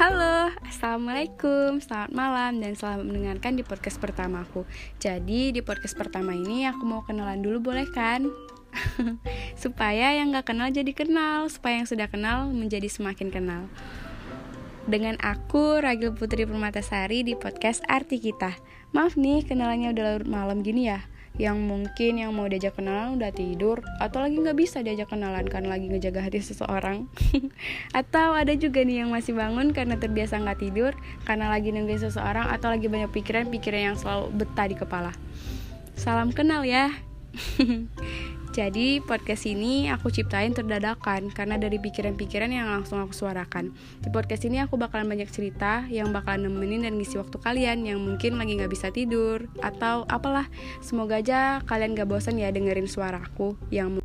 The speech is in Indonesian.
Halo, Assalamualaikum, selamat malam dan selamat mendengarkan di podcast pertamaku. Jadi di podcast pertama ini aku mau kenalan dulu boleh kan? supaya yang gak kenal jadi kenal, supaya yang sudah kenal menjadi semakin kenal. Dengan aku, Ragil Putri Permatasari di podcast Arti Kita. Maaf nih, kenalannya udah larut malam gini ya yang mungkin yang mau diajak kenalan udah tidur atau lagi nggak bisa diajak kenalan karena lagi ngejaga hati seseorang. Atau ada juga nih yang masih bangun karena terbiasa nggak tidur karena lagi nungguin seseorang atau lagi banyak pikiran-pikiran yang selalu betah di kepala. Salam kenal ya Jadi podcast ini aku ciptain terdadakan karena dari pikiran-pikiran yang langsung aku suarakan. Di podcast ini aku bakalan banyak cerita yang bakalan nemenin dan ngisi waktu kalian yang mungkin lagi gak bisa tidur atau apalah. Semoga aja kalian gak bosan ya dengerin suaraku yang